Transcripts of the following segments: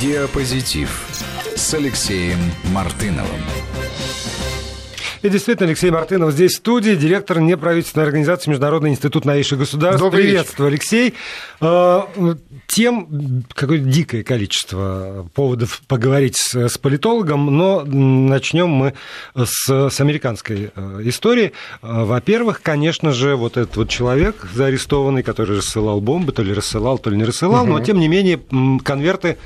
Диапозитив с Алексеем Мартыновым. И действительно, Алексей Мартынов здесь в студии, директор неправительственной организации Международный институт новейших государств. Добрый Приветствую, Алексей. А, тем какое дикое количество поводов поговорить с, с политологом, но начнем мы с, с американской э, истории. А, во-первых, конечно же, вот этот вот человек заарестованный, который рассылал бомбы, то ли рассылал, то ли не рассылал, угу. но тем не менее конверты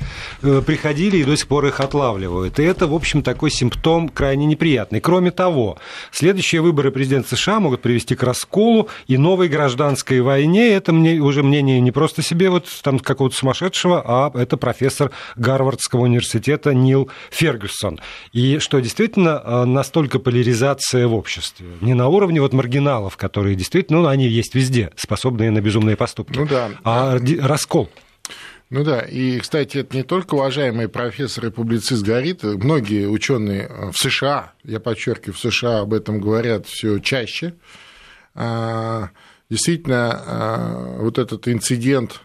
э, приходили и до сих пор их отлавливают. И это, в общем, такой симптом крайне неприятный. Кроме того, следующие выборы президента США могут привести к расколу и новой гражданской войне. Это мне уже мнение не просто себе вот там какого-то сумасшедшего, а это профессор Гарвардского университета Нил Фергюсон. И что действительно э, настолько поляризация в обществе. Не на уровне вот маргиналов, которые действительно, ну, они есть везде, способные на безумные поступки, ну, да. а раскол. Ну да, и, кстати, это не только уважаемый профессор и публицист говорит, многие ученые в США, я подчеркиваю, в США об этом говорят все чаще. А, действительно, а, вот этот инцидент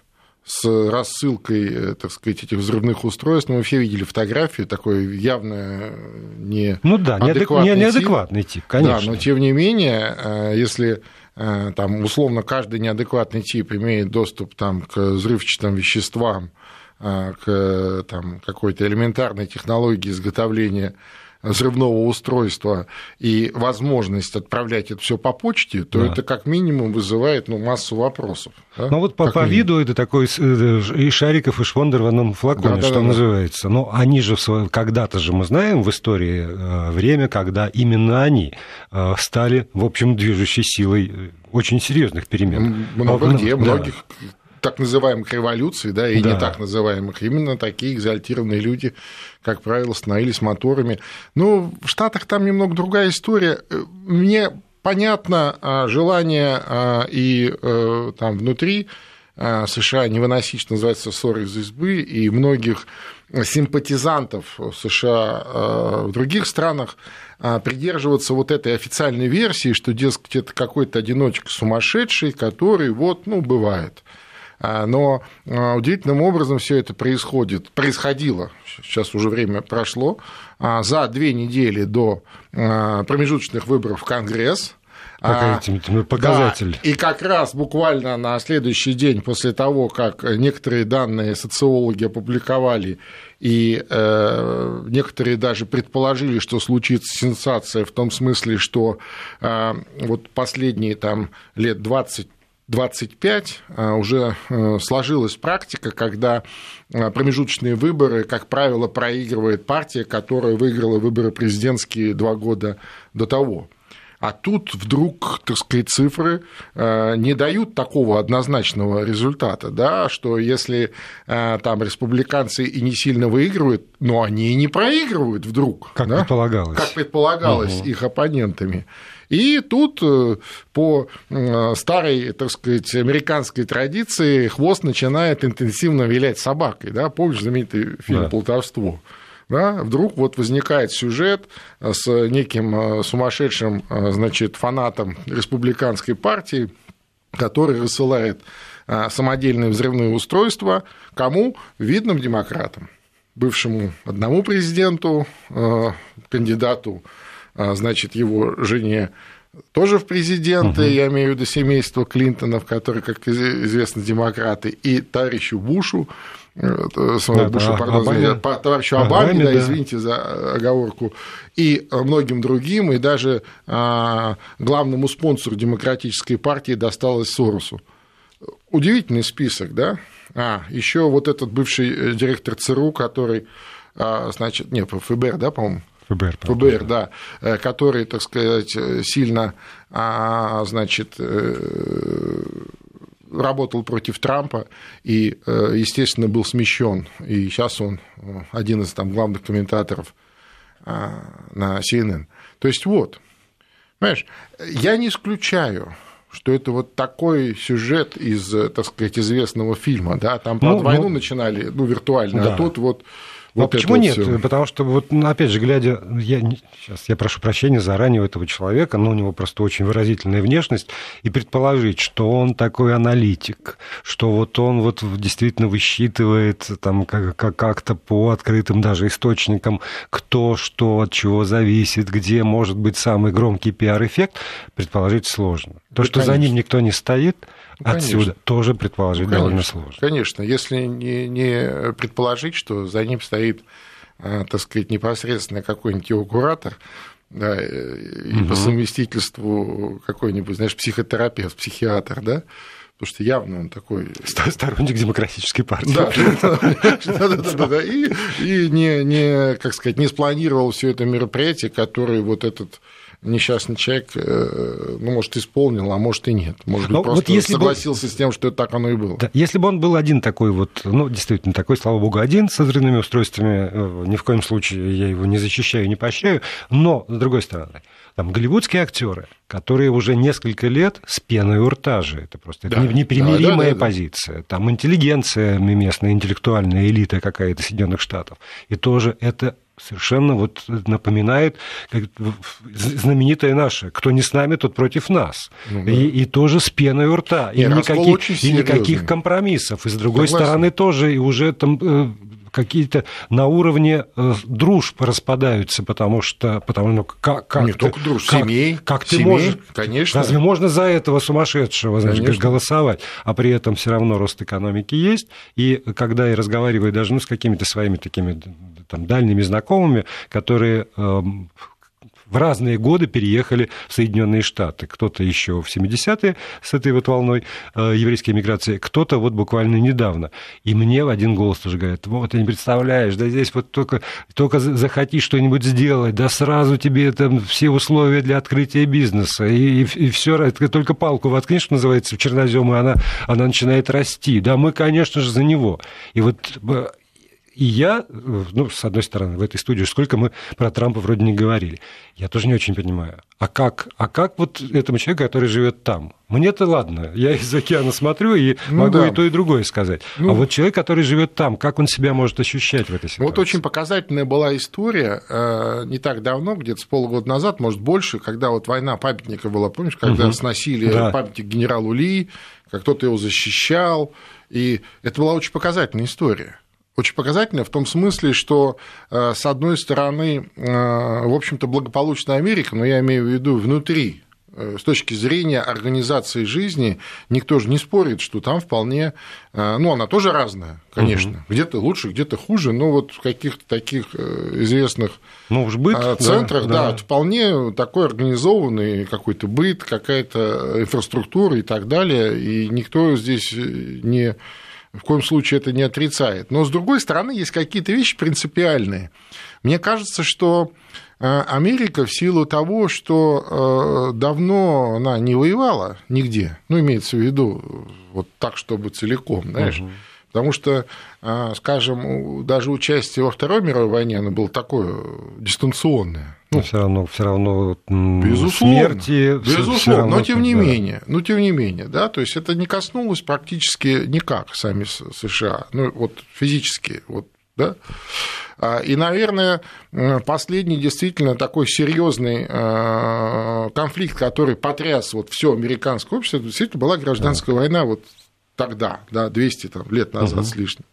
с рассылкой, э, так сказать, этих взрывных устройств. Ну, мы все видели фотографии, такой явно не Ну да, неадекватный, неадекватный тип, конечно. Да, но тем не менее, э, если э, там, условно, каждый неадекватный тип имеет доступ там, к взрывчатым веществам, к там, какой-то элементарной технологии изготовления взрывного устройства и возможность отправлять это все по почте, то да. это как минимум вызывает ну, массу вопросов. Да? Ну вот по, по виду это такой э, и Шариков, и Швондер в одном флаконе, да, что да, называется. Да. Но они же когда-то же мы знаем в истории э, время, когда именно они э, стали, в общем, движущей силой очень серьезных перемен. Много где, да. многих так называемых революций, да, и да. не так называемых, именно такие экзальтированные люди, как правило, становились моторами. Ну, в Штатах там немного другая история. Мне понятно а, желание а, и э, там внутри а, США не выносить, что называется, ссоры из избы, и многих симпатизантов США в других странах придерживаться вот этой официальной версии, что, дескать, это какой-то одиночка сумасшедший, который вот, ну, бывает. А, но а, удивительным образом все это происходит, происходило, сейчас уже время прошло, а, за две недели до промежуточных выборов в Конгресс, показатель. Да, и как раз буквально на следующий день после того, как некоторые данные социологи опубликовали, и э, некоторые даже предположили, что случится сенсация в том смысле, что э, вот последние там лет 20 25 а, уже э, сложилась практика, когда а, промежуточные выборы, как правило, проигрывает партия, которая выиграла выборы президентские два года до того. А тут вдруг, так сказать, цифры э, не дают такого однозначного результата, да, что если э, там республиканцы и не сильно выигрывают, но они и не проигрывают вдруг. Как да? предполагалось. Как предполагалось угу. их оппонентами. И тут э, по э, старой, так сказать, американской традиции хвост начинает интенсивно вилять собакой. Да? Помнишь знаменитый фильм да. «Полтовство»? да, вдруг вот возникает сюжет с неким э, сумасшедшим, значит, фанатом республиканской партии, который рассылает самодельные взрывные устройства кому? Видным демократам бывшему одному президенту, кандидату значит, его жене тоже в президенты, угу. я имею в виду семейство Клинтонов, которые, как известно, демократы, и товарищу Бушу, э, самому да, Бушу, да, пардон, Обаме. товарищу Обаме, Обаме да, да, извините за оговорку, и многим другим, и даже а, главному спонсору демократической партии досталось Соросу. Удивительный список, да? А, еще вот этот бывший э, директор ЦРУ, который, а, значит, не, ФБР, да, по-моему, ФБР, ФБР, да, э, который, так сказать, сильно, а, значит, э, работал против Трампа и, э, естественно, был смещен. И сейчас он один из там, главных комментаторов а, на CNN. То есть вот, понимаешь, я не исключаю, что это вот такой сюжет из, так сказать, известного фильма, да, там про ну, войну ну, начинали, ну, виртуально, а да. а тут вот Вот почему нет? Все. Потому что, вот, ну, опять же, глядя, я, сейчас я прошу прощения заранее у этого человека, но у него просто очень выразительная внешность, и предположить, что он такой аналитик, что вот он вот действительно высчитывает там как-то по открытым даже источникам, кто что от чего зависит, где может быть самый громкий пиар-эффект, предположить сложно. То, да, что конечно. за ним никто не стоит, ну, Отсюда тоже предположить ну, довольно сложно. Конечно, если не, не предположить, что за ним стоит, а, так сказать, непосредственно какой-нибудь его куратор, да, и угу. по совместительству какой-нибудь, знаешь, психотерапевт, психиатр, да, потому что явно он такой... Сторонник демократической партии. Да, и, не, как сказать, не спланировал все это мероприятие, которое вот этот несчастный человек, э, ну, может, исполнил, а может и нет. Может быть, Но просто вот если согласился бы... с тем, что так оно и было. Да, если бы он был один такой вот, ну, действительно, такой, слава богу, один с взрывными устройствами, э, ни в коем случае я его не защищаю, не поощряю, но, с другой стороны, там голливудские актеры, которые уже несколько лет с пеной у рта же. Это просто да. это непримиримая да, да, да, позиция. Там интеллигенция местная, интеллектуальная элита какая-то Соединенных Штатов. И тоже это совершенно вот напоминает как, знаменитое наше «Кто не с нами, тот против нас». Ну, да. и, и тоже с пеной у рта. И, никаких, и никаких компромиссов. И с другой Согласен. стороны тоже и уже там э, какие-то на уровне э, дружб распадаются, потому что... Потому, ну, как, как Не ты, только дружб, как, семей. Как ты семей, можешь... Конечно. Разве можно за этого сумасшедшего значит, конечно. голосовать? А при этом все равно рост экономики есть. И когда я разговариваю даже ну, с какими-то своими такими там, дальними знакомыми, которые эм, в разные годы переехали в Соединенные Штаты. Кто-то еще в 70-е с этой вот волной э, еврейской миграции, кто-то вот буквально недавно. И мне в один голос тоже говорят, вот, ты не представляешь, да здесь вот только, только захоти что-нибудь сделать, да сразу тебе там все условия для открытия бизнеса, и, и, и все, только палку воткнешь, называется, в чернозем, и она, она начинает расти. Да, мы, конечно же, за него. И вот и я, ну, с одной стороны, в этой студии, сколько мы про Трампа вроде не говорили, я тоже не очень понимаю. А как, а как вот этому человеку, который живет там? Мне-то ладно, я из океана смотрю и ну, могу да. и то, и другое сказать. Ну, а вот человек, который живет там, как он себя может ощущать в этой ситуации? Вот очень показательная была история э, не так давно, где-то с полгода назад, может больше, когда вот война памятника была, помнишь, когда угу. сносили да. памятник генералу Ли, как кто-то его защищал, и это была очень показательная история очень показательно в том смысле, что, э, с одной стороны, э, в общем-то, благополучная Америка, но я имею в виду внутри, э, с точки зрения организации жизни, никто же не спорит, что там вполне, ну, она тоже разная, конечно, угу. где-то лучше, где-то хуже, но вот в каких-то таких известных ну, уж быт, центрах, да, да, да, вполне такой организованный какой-то быт, какая-то инфраструктура и так далее, и никто здесь не в коем случае это не отрицает. Но, с другой стороны, есть какие-то вещи принципиальные. Мне кажется, что э, Америка в силу того, что э, давно она не воевала нигде, ну, имеется в виду вот так, чтобы целиком, знаешь, угу. Потому что, э, скажем, даже участие во Второй мировой войне, оно было такое дистанционное. Ну, все равно, все равно безусловно, смерти. Безусловно, все равно, но тем не да. менее, ну тем не менее, да, то есть это не коснулось практически никак сами США, ну вот физически, вот, да. А, и, наверное, последний действительно такой серьезный а, конфликт, который потряс вот все американское общество, действительно была гражданская да. война вот тогда, да, 200 там, лет назад угу. с лишним.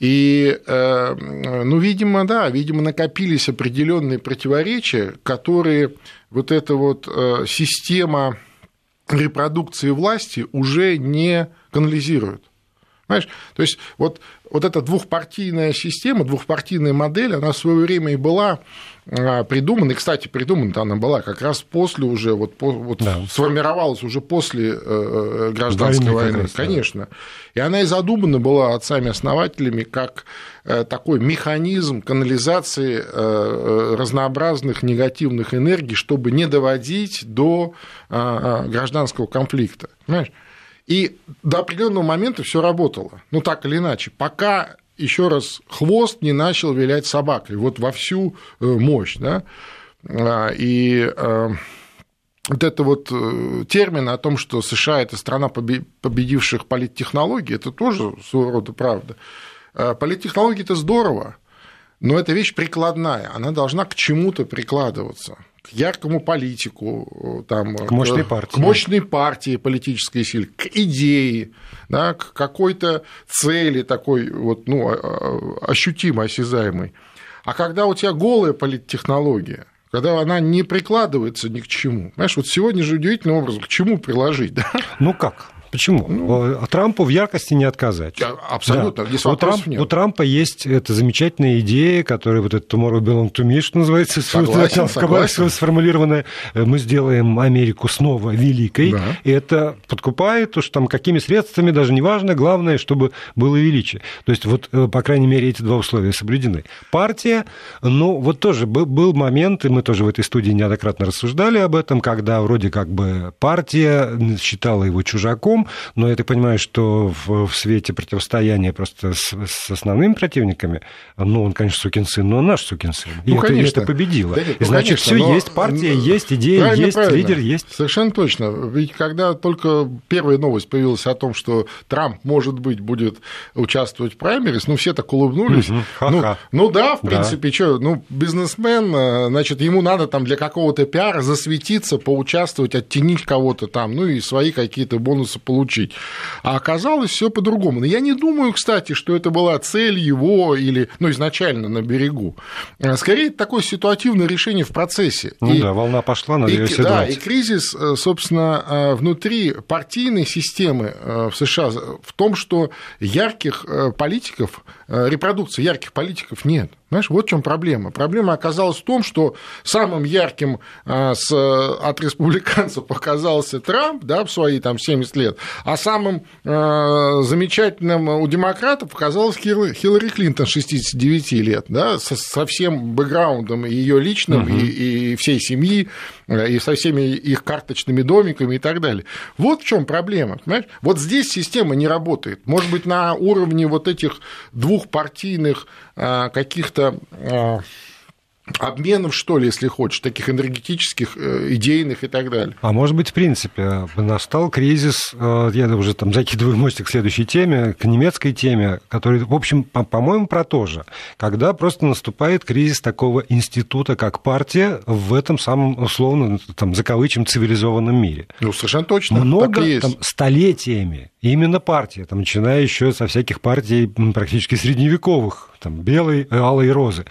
И, э, ну, видимо, да, видимо, накопились определенные противоречия, которые вот эта вот э, система репродукции власти уже не канализирует. Понимаешь? То есть вот, вот эта двухпартийная система, двухпартийная модель, она в свое время и была а, придумана, и, кстати, придумана она была как раз после уже, вот, вот да. сформировалась уже после э, э, гражданской войны, войны конечно. Да. И она и задумана была отцами-основателями как э, такой механизм канализации разнообразных негативных энергий, чтобы не доводить до гражданского конфликта. Понимаешь? И до определенного момента все работало. Ну, так или иначе. Пока еще раз хвост не начал вилять собакой. Вот во всю э, мощь. Да? А, и э, вот это вот э, термин о том, что США – это страна победивших политтехнологий, это тоже своего рода правда. Политтехнологии – это здорово, но эта вещь прикладная, она должна к чему-то прикладываться к яркому политику, там, к мощной партии, к мощной партии политической силе, к идее, да, к какой-то цели такой вот, ну, а, а, ощутимо осязаемой. А когда у тебя голая политтехнология, когда она не прикладывается ни к чему. Понимаешь, вот сегодня же удивительным образом, к чему приложить, да? Ну как? Почему? Ну, Трампу в яркости не отказать. Абсолютно, да. здесь у, Трамп, нет. у Трампа есть эта замечательная идея, которая вот это Tomorrow Belong to Me, что называется, согласен, согласен. сформулированная. Мы сделаем Америку снова великой. Да. И это подкупает, что там какими средствами, даже не важно, главное, чтобы было величие. То есть вот, э, по крайней мере, эти два условия соблюдены. Партия, ну, вот тоже был момент, и мы тоже в этой студии неоднократно рассуждали об этом, когда вроде как бы партия считала его чужаком, но я так понимаю, что в, в свете противостояния просто с, с основными противниками, ну, он, конечно, сукин сын, но он наш сукин сын. Ну, и конечно. это, победило. Да, и значит, все есть, партия есть, идея правильно, есть, правильно. лидер есть. Совершенно точно. Ведь когда только первая новость появилась о том, что Трамп, может быть, будет участвовать в праймерис, ну, все так улыбнулись. Угу. Ну, ну да, в принципе, да. что, ну, бизнесмен, э, значит, ему надо там для какого-то пиара засветиться, поучаствовать, оттенить кого-то там, ну и свои какие-то бонусы получить получить. А оказалось все по-другому. Но я не думаю, кстати, что это была цель его или, ну, изначально на берегу. А, скорее, это такое ситуативное решение в процессе. Ну и, да, волна пошла, надо и, ее Да, и кризис, э, собственно, э, внутри партийной системы э, в США в том, что ярких политиков, репродукции ярких политиков нет. Знаешь, вот в чем проблема. Проблема оказалась в том, что самым ярким с, от республиканцев оказался Трамп да, в свои там, 70 лет, а самым э, замечательным у демократов оказалась Хиллари Клинтон 69 лет, да, со, со всем бэкграундом ее личным угу. и, и всей семьи, э, и со всеми их карточными домиками и так далее. Вот в чем проблема. Понимаешь? Вот здесь система не работает. Может быть, на уровне вот этих двухпартийных э, каких-то э, обменов, что ли, если хочешь, таких энергетических, э, идейных и так далее. А может быть, в принципе, настал кризис, э, я уже там закидываю мостик к следующей теме, к немецкой теме, который, в общем, по-моему, про то же, когда просто наступает кризис такого института, как партия, в этом самом, условно, там, закавычем, цивилизованном мире. Ну, совершенно точно. Много там, столетиями именно партия, там, начиная еще со всяких партий практически средневековых, там, белой, алой розы.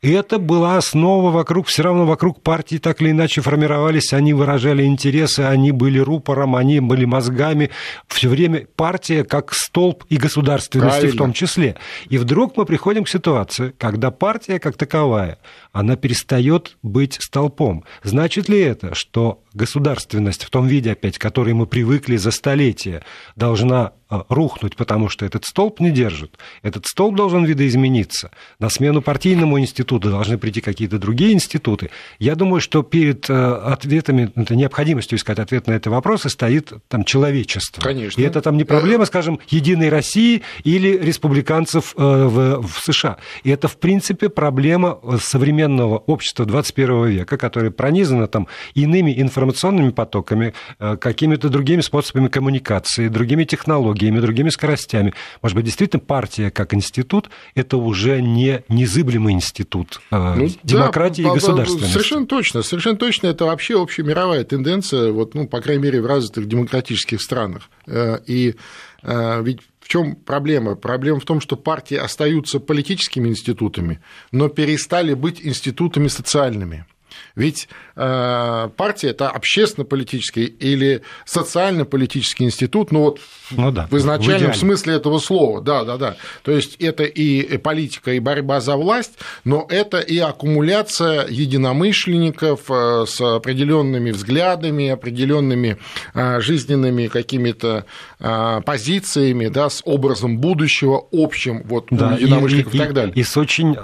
И это была основа вокруг, все равно вокруг партии так или иначе формировались, они выражали интересы, они были рупором, они были мозгами. Все время партия как столб и государственности Правильно. в том числе. И вдруг мы приходим к ситуации, когда партия как таковая, она перестает быть столпом. Значит ли это, что государственность в том виде, опять, к которой мы привыкли за столетия, должна рухнуть, потому что этот столб не держит. Этот столб должен видоизмениться. На смену партийному институту должны прийти какие-то другие институты. Я думаю, что перед э, ответами, необходимостью искать ответ на эти вопросы стоит там человечество. Конечно. И это там не проблема, скажем, Единой России или республиканцев э, в, в США. И это, в принципе, проблема современного общества 21 века, которое пронизано там иными информационными потоками, э, какими-то другими способами коммуникации, другими технологиями технологиями, другими скоростями. Может быть, действительно партия как институт – это уже не незыблемый институт э, ну, демократии да, и государственности. Совершенно точно. Совершенно точно. Это вообще общемировая тенденция, вот, ну, по крайней мере, в развитых демократических странах. Э, и э, ведь в чем проблема? Проблема в том, что партии остаются политическими институтами, но перестали быть институтами социальными. Ведь э, партия это общественно-политический или социально-политический институт, ну вот ну, да, в изначальном в смысле этого слова, да, да, да. То есть это и политика, и борьба за власть, но это и аккумуляция единомышленников э, с определенными взглядами, определенными э, жизненными какими-то позициями, да, с образом будущего общим вот да, единомышленников и, и, и так далее. И с очень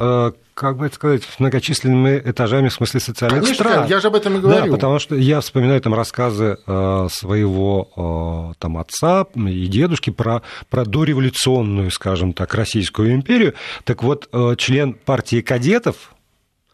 как бы это сказать, с многочисленными этажами в смысле социальных Конечно, стран. я же об этом и говорю. Да, потому что я вспоминаю там рассказы э, своего э, там отца и дедушки про, про дореволюционную, скажем так, Российскую империю. Так вот, э, член партии кадетов,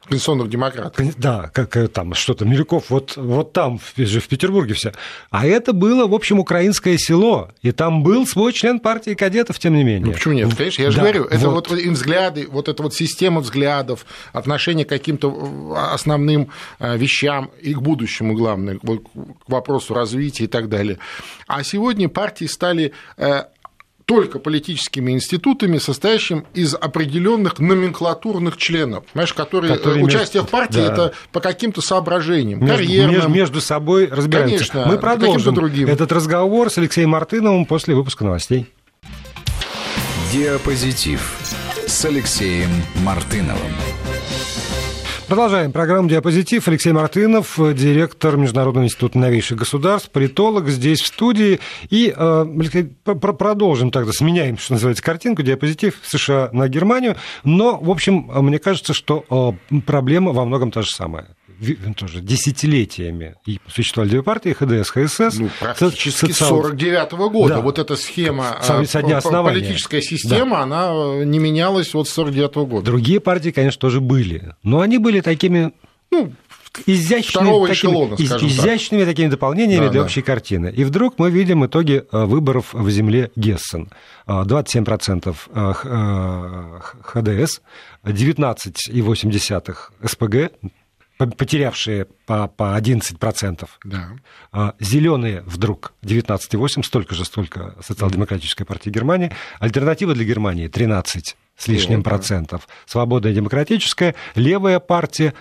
Конституционных демократов. Да, как э, там что-то, Милюков, вот, вот там, в Петербурге все. А это было, в общем, украинское село, и там был свой член партии кадетов, тем не менее. Ну, почему нет? Конечно, я же да, говорю, это вот. вот взгляды, вот эта вот система взглядов, отношение к каким-то э, основным э, вещам и к будущему, главное, к вопросу развития и так далее. А сегодня партии стали только политическими институтами, состоящими из определенных номенклатурных членов, понимаешь, которые, которые участие между... в партии да. это по каким-то соображениям, между, карьерным. Между собой разбираются. Конечно, Мы продолжим другим. этот разговор с Алексеем Мартыновым после выпуска новостей. Диапозитив с Алексеем Мартыновым. Продолжаем программу «Диапозитив». Алексей Мартынов, директор Международного института новейших государств, политолог здесь в студии. И э, продолжим тогда, сменяем, что называется, картинку «Диапозитив» США на Германию. Но, в общем, мне кажется, что э, проблема во многом та же самая тоже десятилетиями и существовали две партии, ХДС, ХСС. Ну, практически с 49 -го года. Да. Вот эта схема, со, со дня основания. политическая система, да. она не менялась вот с 49 -го года. Другие партии, конечно, тоже были, но они были такими, ну, изящными, такими, из, изящными такими дополнениями да, для да. общей картины. И вдруг мы видим итоги э, выборов в земле Гессен. 27% ХДС, 19,8% СПГ, потерявшие по, по 11%. Да. А, Зеленые вдруг 19,8%, столько же, столько социал-демократическая партия Германии. Альтернатива для Германии 13 с лишним процентов. Свободная демократическая, левая партия.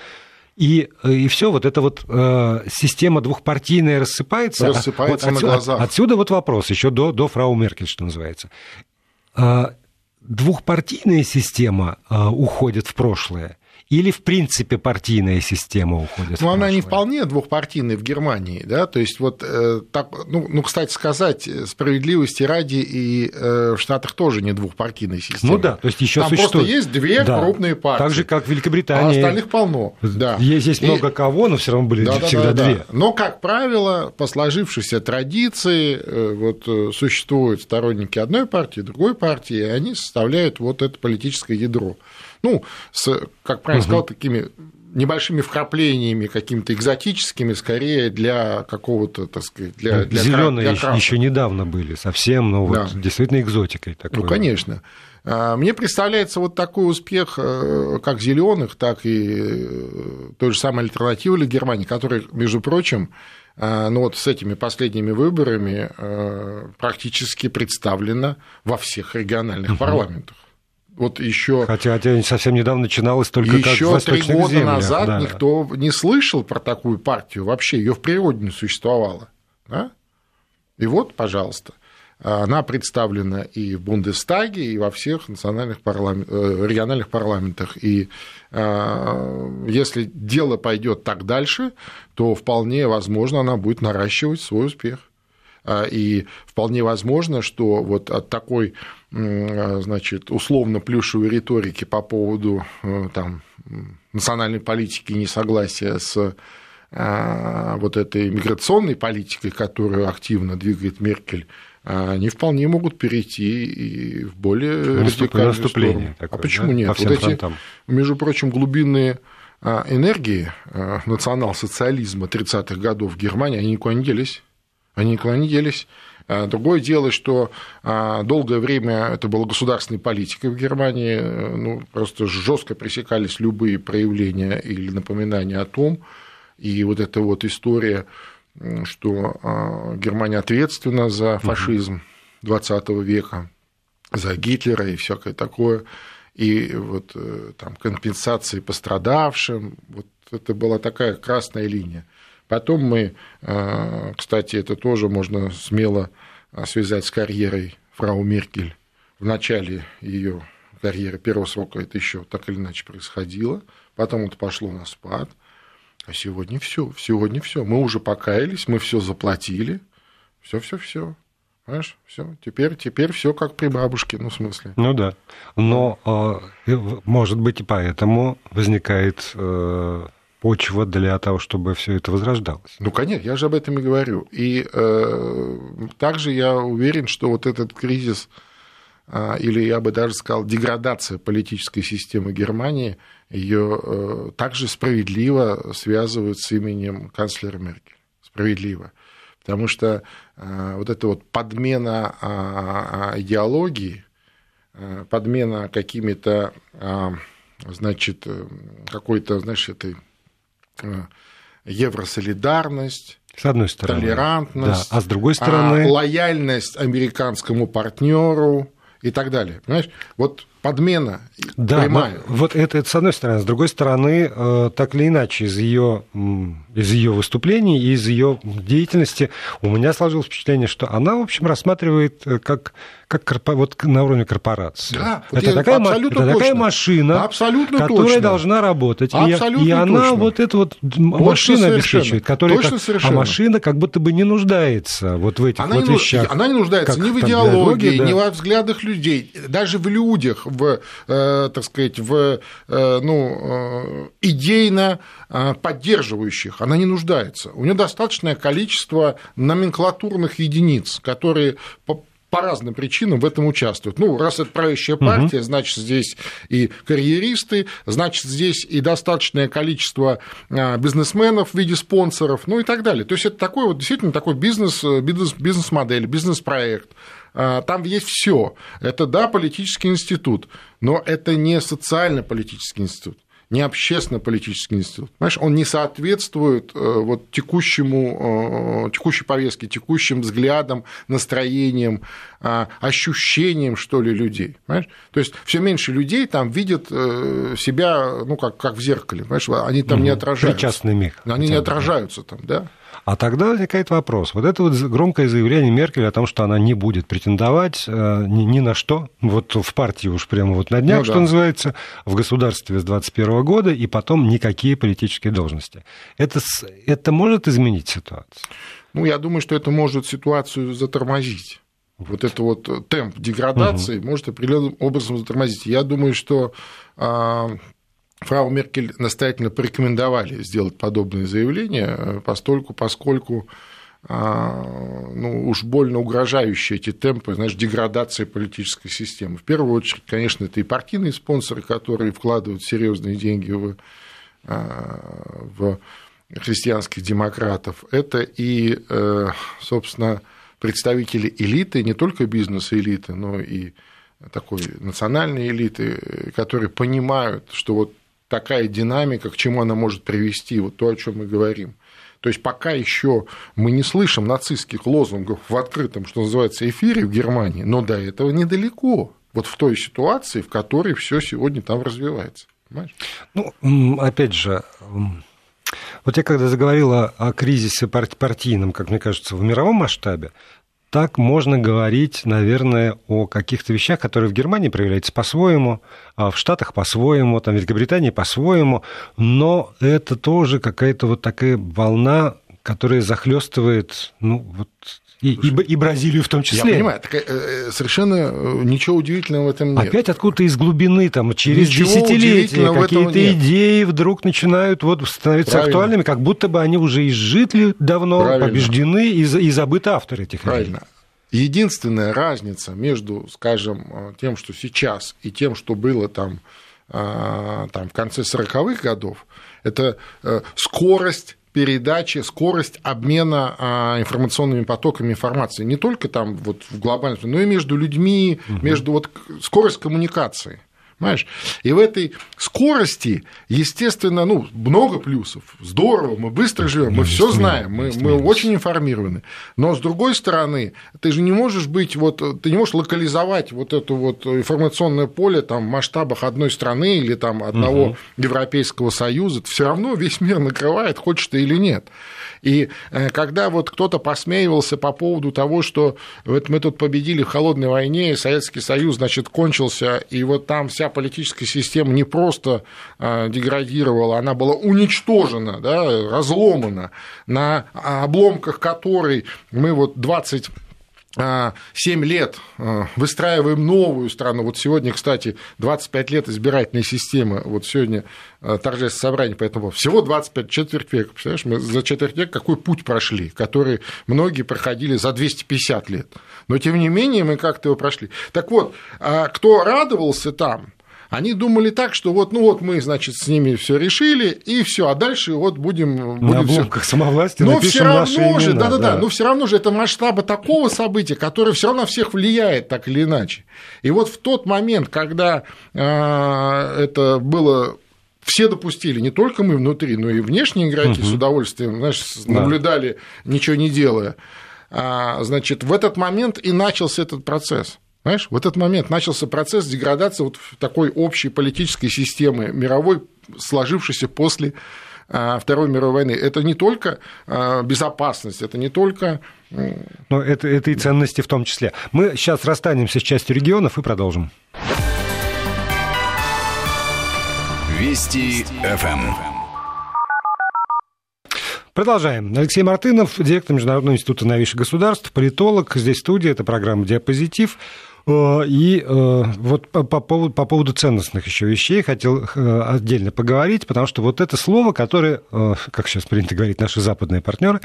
И, и все, вот эта вот э, система двухпартийная рассыпается. Рассыпается вот отсюда, на глазах. Отсюда вот вопрос, еще до, до фрау Меркель, что называется. Э, двухпартийная система э, уходит в прошлое или, в принципе, партийная система уходит? Ну, она не вполне двухпартийная в Германии, да, то есть вот э, так, ну, ну, кстати сказать, справедливости ради и э, в Штатах тоже не двухпартийная система. Ну да, то есть еще Там существует... просто есть две да. крупные партии. Так же, как в Великобритании. А остальных полно, да. Есть, есть и... много кого, но все равно были да, всегда да, да, две. Да. Но, как правило, по сложившейся традиции э, вот, существуют сторонники одной партии, другой партии, и они составляют вот это политическое ядро ну, с, как правильно угу. сказал, такими небольшими вкраплениями какими-то экзотическими, скорее для какого-то, так сказать, для, для Зеленые для еще недавно были совсем, но да. вот действительно экзотикой такой. Ну, конечно. А, мне представляется вот такой успех э, как зеленых, так и э, той же самой альтернативы для Германии, которая, между прочим, э, ну вот с этими последними выборами практически представлена во всех региональных угу. парламентах вот еще... Хотя, хотя совсем недавно начиналось только еще как три года землях. назад да. никто не слышал про такую партию вообще, ее в природе не существовало. Да? И вот, пожалуйста, она представлена и в Бундестаге, и во всех национальных парламент... Э, региональных парламентах. И э, если дело пойдет так дальше, то вполне возможно она будет наращивать свой успех. А, и вполне возможно, что вот от такой значит, условно плюшевой риторики по поводу э, там, национальной политики и несогласия с а, вот этой миграционной политикой, которую активно двигает Меркель, они вполне могут перейти и в более радикальную сторону. Такое, а почему да? нет? вот эти, фронтам. между прочим, глубинные а, энергии национал-социализма 30-х годов в Германии, они никуда не делись. Они никуда не делись. А, другое дело, что а, долгое время это была государственной политикой в Германии, ну, просто жестко пресекались любые проявления или напоминания о том, и вот эта вот история, что а, Германия ответственна за фашизм XX века, за Гитлера и всякое такое, и вот э, там компенсации пострадавшим, вот это была такая красная линия. Потом мы, э, кстати, это тоже можно смело э, связать с карьерой фрау Меркель. В начале ее карьеры первого срока это еще так или иначе происходило, потом это пошло на спад, а сегодня все, сегодня все. Мы уже покаялись, мы все заплатили, все, все, все. Понимаешь, все, теперь, теперь все как при бабушке, ну, в смысле. Ну да. Но, э, может быть, и поэтому возникает почва для того, чтобы все это возрождалось. Ну, конечно, я же об этом и говорю. И э, также я уверен, что вот этот кризис а, или я бы даже сказал, деградация политической системы Германии, ее э, также справедливо связывают с именем канцлера Меркель. Справедливо. Потому что э, вот эта вот подмена а, а, идеологии, э, подмена какими-то, значит, какой-то, знаешь, этой евросолидарность, с одной стороны. Толерантность. Да. А с другой стороны. Лояльность американскому партнеру и так далее. Понимаешь? Вот подмена да, прямая. Вот это, это с одной стороны. С другой стороны, э, так или иначе, из ее, из ее выступлений, из ее деятельности у меня сложилось впечатление, что она, в общем, рассматривает э, как как корпо... вот на уровне корпорации. Да, вот это, такая, абсолютно это такая машина, абсолютно которая точно. должна работать. Абсолютно и, и она точно. вот эту вот Точно машину совершенно. обеспечивает, которая Точно как... совершенно. а машина как будто бы не нуждается вот в этих Она, вот не, вещах. она не нуждается как ни в идеологии, да. ни во взглядах людей, даже в людях, в, э, так сказать, в э, ну, э, идейно поддерживающих. Она не нуждается. У нее достаточное количество номенклатурных единиц, которые по, разным причинам в этом участвуют. Ну, раз это правящая партия, угу. значит, здесь и карьеристы, значит, здесь и достаточное количество бизнесменов в виде спонсоров, ну и так далее. То есть это такой вот действительно такой бизнес, бизнес, бизнес-модель, бизнес-проект. Там есть все. Это, да, политический институт, но это не социально-политический институт не общественно-политический институт. Понимаешь, он не соответствует э, вот, текущему, э, текущей повестке, текущим взглядам, настроениям, э, ощущениям, что ли, людей. Понимаешь? То есть все меньше людей там видят себя, ну, как, как в зеркале. Понимаешь? Они там угу. не отражаются. Причастный миг. Они не отражаются там, да. А тогда возникает вопрос. Вот это вот громкое заявление Меркель о том, что она не будет претендовать э, ни, ни на что, вот в партии уж прямо вот на днях, ну, что да. называется, в государстве с 2021 года, и потом никакие политические должности. Это, это может изменить ситуацию? Ну, я думаю, что это может ситуацию затормозить. Вот это вот темп деградации угу. может определенным образом затормозить. Я думаю, что фрау Меркель настоятельно порекомендовали сделать подобное заявление, постольку, поскольку ну, уж больно угрожающие эти темпы, знаешь, деградации политической системы. В первую очередь, конечно, это и партийные спонсоры, которые вкладывают серьезные деньги в, в христианских демократов. Это и, собственно, представители элиты, не только бизнес-элиты, но и такой национальной элиты, которые понимают, что вот такая динамика, к чему она может привести, вот то, о чем мы говорим. То есть пока еще мы не слышим нацистских лозунгов в открытом, что называется, эфире в Германии, но до этого недалеко. Вот в той ситуации, в которой все сегодня там развивается. Понимаешь? Ну, опять же, вот я когда заговорила о кризисе партийном, как мне кажется, в мировом масштабе, так можно говорить, наверное, о каких-то вещах, которые в Германии проявляются по-своему, а в Штатах по-своему, там, в Великобритании по-своему, но это тоже какая-то вот такая волна, которая захлестывает, ну, вот и, и, и Бразилию в том числе. Я понимаю, так, э, совершенно э, ничего удивительного в этом нет. Опять откуда-то из глубины, там, через ничего десятилетия какие-то идеи вдруг начинают вот становиться Правильно. актуальными, как будто бы они уже изжитли давно, Правильно. побеждены и, и забыты авторы этих Правильно. идей. Единственная разница между, скажем, э, тем, что сейчас, и тем, что было там, там в конце 40-х годов, это скорость передачи, скорость обмена а, информационными потоками информации. Не только там вот в глобальном, но и между людьми, угу. между вот скорость коммуникации. Понимаешь? И в этой скорости, естественно, ну, много плюсов. Здорово, мы быстро живем, мы все знаем, мы, мы очень информированы. Но с другой стороны, ты же не можешь быть, вот, ты не можешь локализовать вот это вот информационное поле там, в масштабах одной страны или там, одного угу. Европейского Союза. Все равно весь мир накрывает, хочешь ты или нет. И э, когда вот кто-то посмеивался по поводу того, что вот мы тут победили в холодной войне, и Советский Союз, значит, кончился, и вот там вся политическая система не просто э, деградировала, она была уничтожена, да, разломана, на обломках которой мы вот 20 7 лет выстраиваем новую страну. Вот сегодня, кстати, 25 лет избирательной системы. Вот сегодня торжественное собрание, поэтому всего 25 четверть века. Представляешь, мы за четверть века какой путь прошли, который многие проходили за 250 лет. Но, тем не менее, мы как-то его прошли. Так вот, кто радовался там, они думали так, что вот, ну вот мы, значит, с ними все решили, и все, а дальше вот будем... будем На как самовласти но все равно же, да-да-да, но все равно же это масштаба такого события, которое все равно всех влияет так или иначе. И вот в тот момент, когда э, это было все допустили, не только мы внутри, но и внешние игроки угу. с удовольствием, знаешь, наблюдали, да. ничего не делая. А, значит, в этот момент и начался этот процесс. Понимаешь, в этот момент начался процесс деградации вот такой общей политической системы мировой, сложившейся после а, Второй мировой войны. Это не только а, безопасность, это не только... Но это, это и ценности в том числе. Мы сейчас расстанемся с частью регионов и продолжим. Вести ФМ. Продолжаем. Алексей Мартынов, директор Международного института новейших государств, политолог. Здесь студия, это программа «Диапозитив». Э, и э, вот по, поводу, по поводу ценностных еще вещей хотел э, отдельно поговорить, потому что вот это слово, которое, как сейчас принято говорить наши западные партнеры,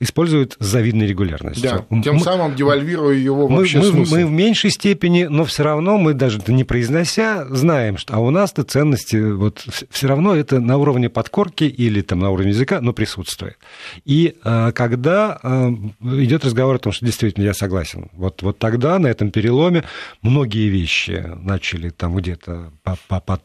используют с завидной регулярностью. Да, тем мы, самым девальвируя его вообще мы, смысл. Мы в меньшей степени, но все равно мы даже не произнося знаем, что а у нас-то ценности вот все равно это на уровне подкорки или там на уровне языка, но присутствует. И когда идет разговор о том, что действительно я согласен, вот, вот тогда на этом периоде переломе многие вещи начали там где-то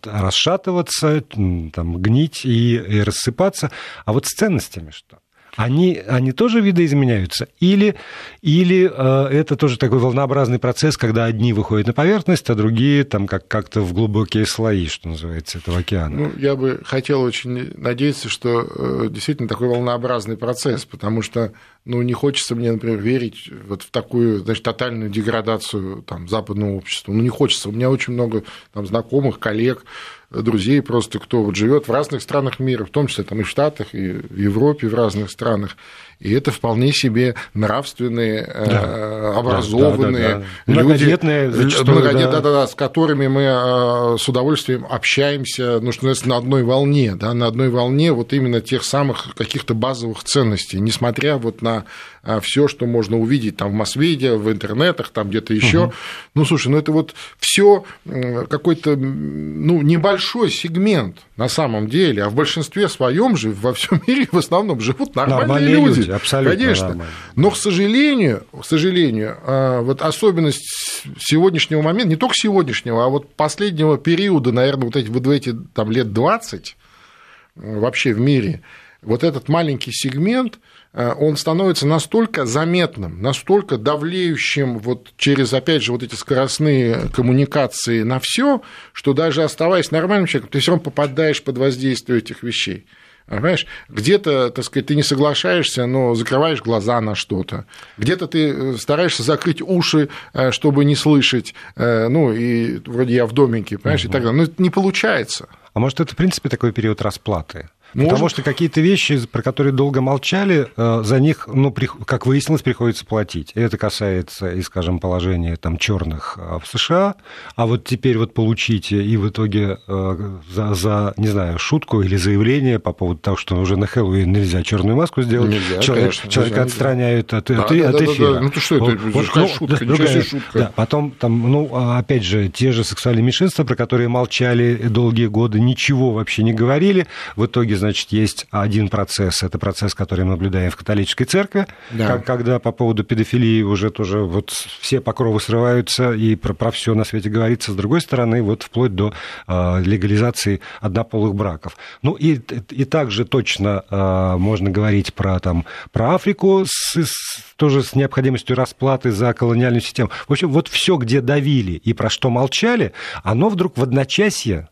расшатываться, там, гнить и, и рассыпаться. А вот с ценностями что? Они, они тоже видоизменяются? Или, или э, это тоже такой волнообразный процесс, когда одни выходят на поверхность, а другие там как- как-то в глубокие слои, что называется, этого океана? Ну, я бы хотел очень надеяться, что э, действительно такой волнообразный процесс, потому что ну, не хочется мне, например, верить вот в такую, значит, тотальную деградацию там, западного общества. Ну, не хочется. У меня очень много там, знакомых, коллег, друзей просто, кто вот живет в разных странах мира, в том числе там и в Штатах, и в Европе, в разных странах. И это вполне себе нравственные, да. Э, образованные да, да, да, да. люди, многодетные, да. Да, да, с которыми мы э, с удовольствием общаемся, ну, что на одной волне, да, на одной волне вот именно тех самых каких-то базовых ценностей, несмотря вот на э, все, что можно увидеть там в масс-медиа, в интернетах, там где-то еще. Угу. Ну, слушай, ну это вот все какой-то ну, небольшой сегмент на самом деле, а в большинстве своем же во всем мире в основном живут нормальные, нормальные люди. люди. Абсолютно. Конечно. Нормально. Но, к сожалению, к сожалению, а, вот особенность сегодняшнего момента, не только сегодняшнего, а вот последнего периода, наверное, вот эти, вот эти там, лет 20 вообще в мире, вот этот маленький сегмент, а, он становится настолько заметным, настолько давлеющим вот через, опять же, вот эти скоростные коммуникации на все, что даже оставаясь нормальным человеком, ты все равно попадаешь под воздействие этих вещей. Понимаешь, где-то, так сказать, ты не соглашаешься, но закрываешь глаза на что-то. Где-то ты э, стараешься закрыть уши, э, чтобы не слышать. Э, ну, и вроде я в домике, понимаешь, угу. и так далее. Но это не получается. А может, это, в принципе, такой период расплаты? Может. Потому что какие-то вещи, про которые долго молчали, э, за них, ну, как выяснилось, приходится платить. Это касается, и, скажем, положения там черных э, в США, а вот теперь вот получите и в итоге э, за, за, не знаю, шутку или заявление по поводу того, что уже на Хэллоуин нельзя черную маску сделать, нельзя, человек, конечно, человека нельзя. отстраняют от, да, от, да, от эфира. Да, да, Ну, то что это? Вот, вот, ну, шутка, другая, шутка. Да, потом там, ну, а, опять же, те же сексуальные меньшинства, про которые молчали долгие годы, ничего вообще не говорили, в итоге значит, есть один процесс, это процесс, который мы наблюдаем в католической церкви, да. как, когда по поводу педофилии уже тоже вот все покровы срываются и про, про все на свете говорится, с другой стороны, вот вплоть до э, легализации однополых браков. Ну и, и также точно э, можно говорить про, там, про Африку с, с, тоже с необходимостью расплаты за колониальную систему. В общем, вот все, где давили и про что молчали, оно вдруг в одночасье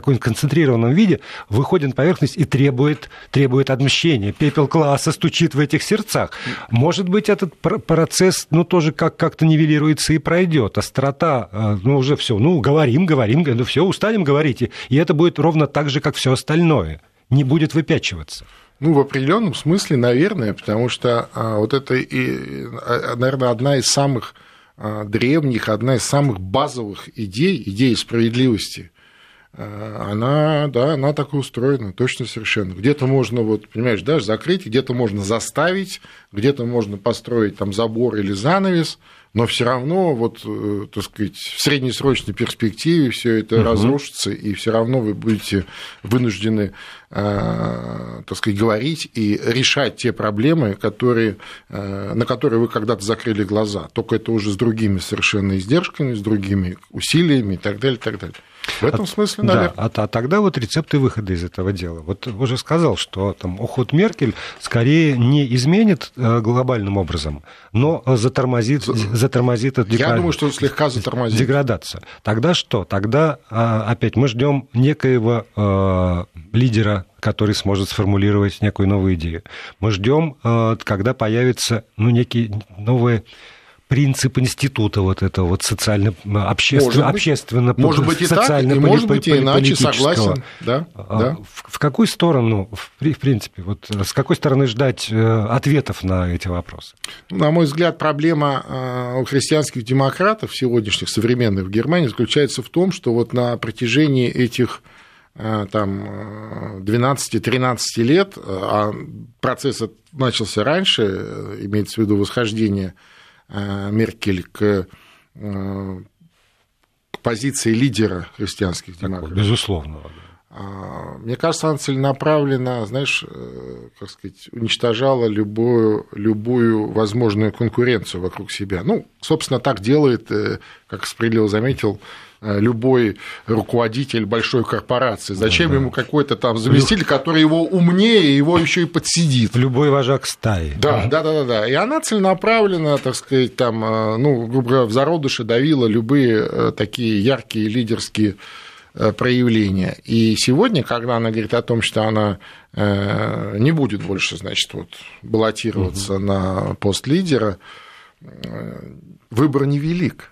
таком концентрированном виде выходит на поверхность и требует, требует отмщения. Пепел класса стучит в этих сердцах. Может быть, этот процесс ну, тоже как- как-то нивелируется и пройдет. Острота, э, ну, уже все, ну, говорим, говорим, ну, все, устанем говорить. И это будет ровно так же, как все остальное. не будет выпячиваться. Ну, в определенном смысле, наверное, потому что а, вот это, и, а, наверное, одна из самых а, древних, одна из самых базовых идей, идей справедливости, она, да, она так устроена, точно совершенно. Где-то можно, вот, понимаешь, даже закрыть, где-то можно заставить, где-то можно построить там забор или занавес, но все равно, вот, э, так сказать, в среднесрочной перспективе все это угу. разрушится, и все равно вы будете вынуждены, э, так сказать, говорить и решать те проблемы, которые, э, на которые вы когда-то закрыли глаза. Только это уже с другими совершенно издержками, с другими усилиями и так далее, и так далее. В этом а, смысле, наверное. Да, а, а тогда вот рецепты выхода из этого дела. Вот уже сказал, что там уход Меркель скорее не изменит глобальным образом, но затормозит, затормозит эту Я думаю, что слегка затормозит. деградацию. Тогда что? Тогда а, опять мы ждем некоего э, лидера, который сможет сформулировать некую новую идею. Мы ждем, э, когда появятся ну, некие новые принцип института вот этого вот социально общественно общественно может быть и так, и может быть и иначе согласен. Да, а, да. В, какую сторону в, принципе вот с какой стороны ждать э, ответов на эти вопросы? На мой взгляд проблема э, у христианских демократов сегодняшних современных в Германии заключается в том что вот на протяжении этих э, там 12-13 лет а процесс начался раньше имеется в виду восхождение Меркель к, э, к позиции лидера христианских демократов. Безусловно. А, мне кажется, она целенаправленно, знаешь, э, как сказать, уничтожала любую, любую возможную конкуренцию вокруг себя. Ну, собственно, так делает, как справедливо заметил Э, любой руководитель большой корпорации. Зачем да. ему какой-то там заместитель, который его умнее, его еще и подсидит? Любой вожак стаи. Да, да, да, да, да. И она целенаправленно, так сказать, там, э, ну, грубо говоря, в зародыше давила любые э, такие яркие лидерские проявления. И сегодня, когда она говорит о том, что она не будет больше, значит, вот, баллотироваться угу. на пост лидера, выбор невелик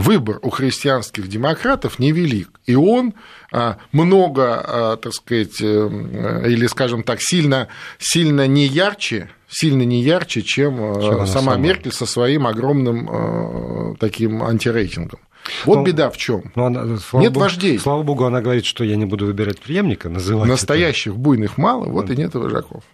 выбор у христианских демократов невелик, и он а, много, а, так сказать, э, или, скажем так, сильно, сильно не ярче, сильно не ярче, чем, э, чем сама, Меркель со своим огромным э, таким антирейтингом. Вот ну, беда в чем. Ну, она, нет богу, вождей. Слава богу, она говорит, что я не буду выбирать преемника, называть. Настоящих это. буйных мало, вот и нет вожаков.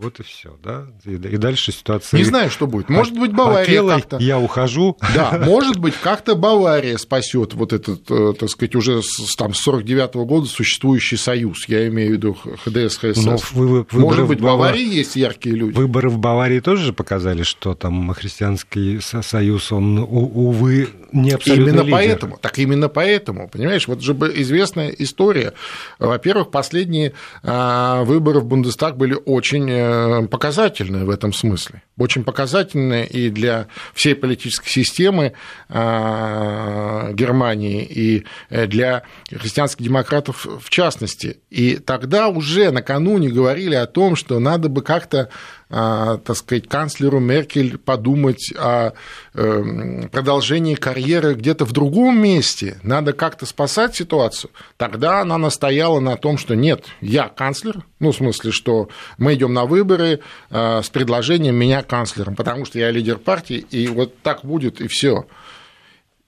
Вот и все, да. И, дальше ситуация. Не знаю, что будет. Может быть, Бавария как-то. Я ухожу. Да, может быть, как-то Бавария спасет вот этот, э, так сказать, уже с, там, с 49 -го года существующий союз. Я имею в виду ХДС, ХСС. Но вы, может быть, в Баварии Бавар... есть яркие люди. Выборы в Баварии тоже показали, что там христианский союз, он, увы, не абсолютно Именно лидер. поэтому, так именно поэтому, понимаешь, вот же известная история. Во-первых, последние а, выборы в Бундестаг были очень э, показательные в этом смысле, очень показательные и для всей политической системы а, Германии, и э, для христианских демократов в частности. И тогда уже накануне говорили о том, что надо бы как-то так сказать, канцлеру Меркель подумать о эм, продолжении карьеры где-то в другом месте, надо как-то спасать ситуацию, тогда она настояла на том, что нет, я канцлер, ну, в смысле, что мы идем на выборы э, с предложением меня канцлером, потому что я лидер партии, и вот так будет, и все.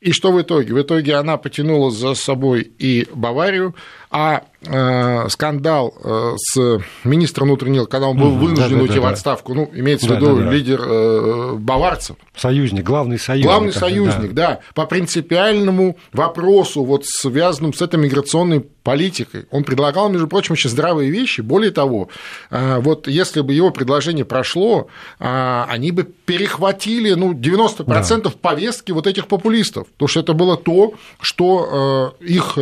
И что в итоге? В итоге она потянула за собой и Баварию, а э, скандал э, с министром внутренних дел, когда он был угу, вынужден да, уйти да, в отставку, ну, имеется в виду лидер э, баварцев. Союзник, главный союзник. Главный союзник, да. да, по принципиальному вопросу, вот связанному с этой миграционной политикой. Он предлагал, между прочим, очень здравые вещи. Более того, э, вот если бы его предложение прошло, э, они бы перехватили ну, 90% да. повестки вот этих популистов, потому что это было то, что э, их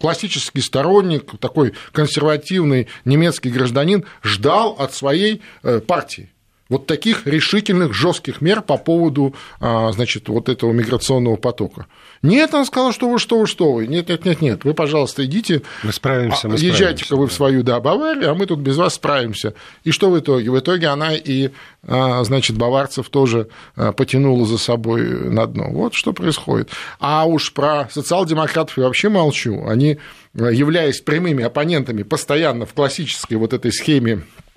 классический сторонник, такой консервативный немецкий гражданин ждал от своей партии. Вот таких решительных, жестких мер по поводу, а, значит, вот этого миграционного потока. Нет, он сказал, что вы, что вы, что вы. Нет, нет, нет, нет. Вы, пожалуйста, идите. Мы справимся, мы Езжайте-ка вы в свою, да, Баварию, а мы тут без вас справимся. И что в итоге? В итоге она и, а, значит, баварцев тоже а, потянула за собой на дно. Вот что происходит. А уж про социал-демократов я вообще молчу. Они, являясь прямыми оппонентами постоянно в классической вот этой схеме а,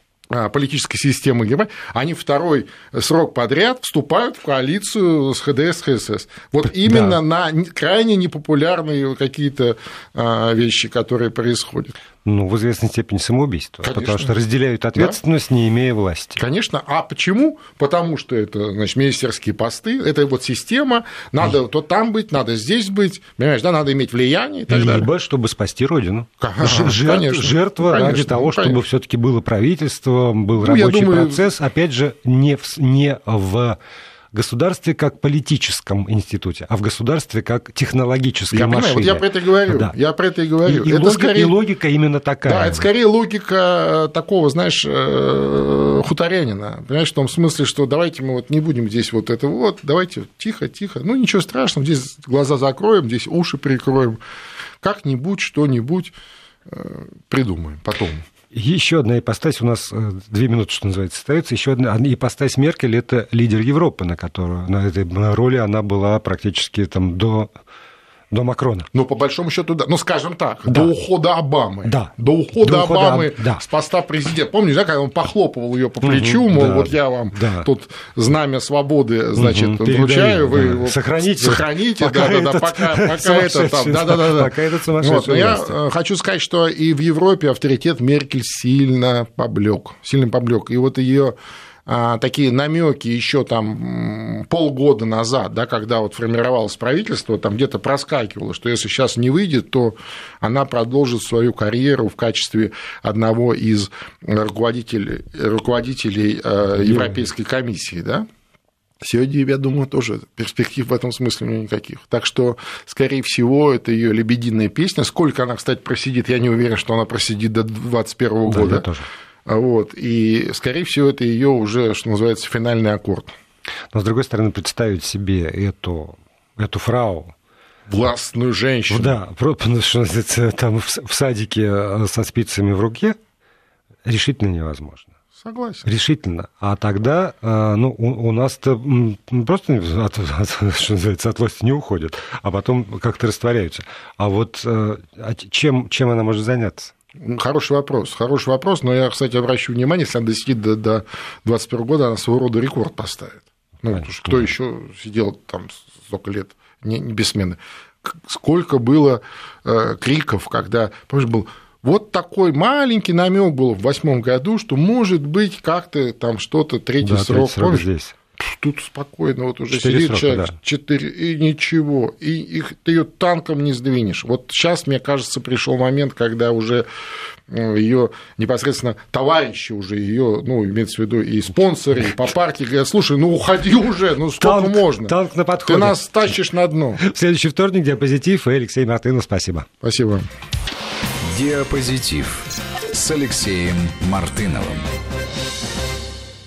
политической системы Германии, они второй срок подряд вступают в коалицию с ХДС, ХСС. Вот именно да. на крайне непопулярные какие-то а, вещи, которые происходят ну, в известной степени самоубийство, Конечно. потому что разделяют ответственность, да? не имея власти. Конечно. А почему? Потому что это, значит, министерские посты, это вот система, надо то там быть, надо здесь быть, понимаешь, да, надо иметь влияние и так Либо, далее. чтобы спасти родину. Жертв, конечно. Жертва конечно, ради того, конечно. чтобы все таки было правительство, был ну, рабочий думаю... процесс, опять же, не в, не в государстве как политическом институте, а в государстве как технологической я машине. Понимаю, вот я про это и говорю. Да. Я про это и говорю. И, и, это логика, скорее... и логика именно такая. Да, это скорее логика э, такого, знаешь, э, хуторянина. Понимаешь, в том смысле, что давайте мы вот не будем здесь вот это вот, давайте тихо, тихо. Ну, ничего страшного, здесь глаза закроем, здесь уши прикроем. Как-нибудь, что-нибудь э, придумаем потом. Еще одна ипостась, у нас э, две минуты, что называется, остается. Еще одна ипостась Меркель – это лидер Европы, на которую на этой роли она была практически там до до Макрона. Ну, по большому счету, да. Ну, скажем так, да. до ухода Обамы. Да. До ухода до Обамы ухода, да. с поста президента. Помнишь, да, когда он похлопывал ее по плечу, угу, мол, да, вот я вам да. тут знамя свободы, значит, угу, вручаю, вы его сохраните, сохраните, да, да, да, пока, пока это там, да, да, да, да. Пока этот сумасшедший. Вот, но я э, хочу сказать, что и в Европе авторитет Меркель сильно поблек, сильно поблек. И вот ее а, такие намеки еще там полгода назад, да, когда вот формировалось правительство, там где-то проскакивало, что если сейчас не выйдет, то она продолжит свою карьеру в качестве одного из руководителей, руководителей э, Европейской комиссии, да. Сегодня, я думаю, тоже перспектив в этом смысле у нее никаких. Так что, скорее всего, это ее лебединая песня. Сколько она, кстати, просидит, я не уверен, что она просидит до 2021 года. Я тоже. Вот, и, скорее всего, это ее уже, что называется, финальный аккорд. Но, с другой стороны, представить себе эту, эту фрау, властную женщину. Да, что там в садике э, со спицами в руке решительно невозможно. Согласен. Решительно. А тогда э, ну, у нас-то просто от, от, что называется, от власти не уходят, а потом как-то растворяются. А вот э, а чем, чем она может заняться? Хороший вопрос, хороший вопрос, но я, кстати, обращу внимание, если она досидит до, до 21 года, она своего рода рекорд поставит. Ну, потому что кто еще сидел там столько лет не, не без смены. Сколько было э, криков, когда, помнишь, был вот такой маленький намек был в восьмом году, что может быть как-то там что-то третий да, срок. срок помнишь? здесь тут спокойно вот уже сидит срока, человек, да. 4, и ничего, и их, ты ее танком не сдвинешь. Вот сейчас, мне кажется, пришел момент, когда уже э, ее непосредственно товарищи уже ее, ну, имеется в виду и спонсоры, и по партии говорят, слушай, ну уходи уже, ну сколько танк, можно? Танк на подходе. Ты нас тащишь на дно. В следующий вторник диапозитив и Алексей Мартынов, спасибо. Спасибо. Диапозитив с Алексеем Мартыновым.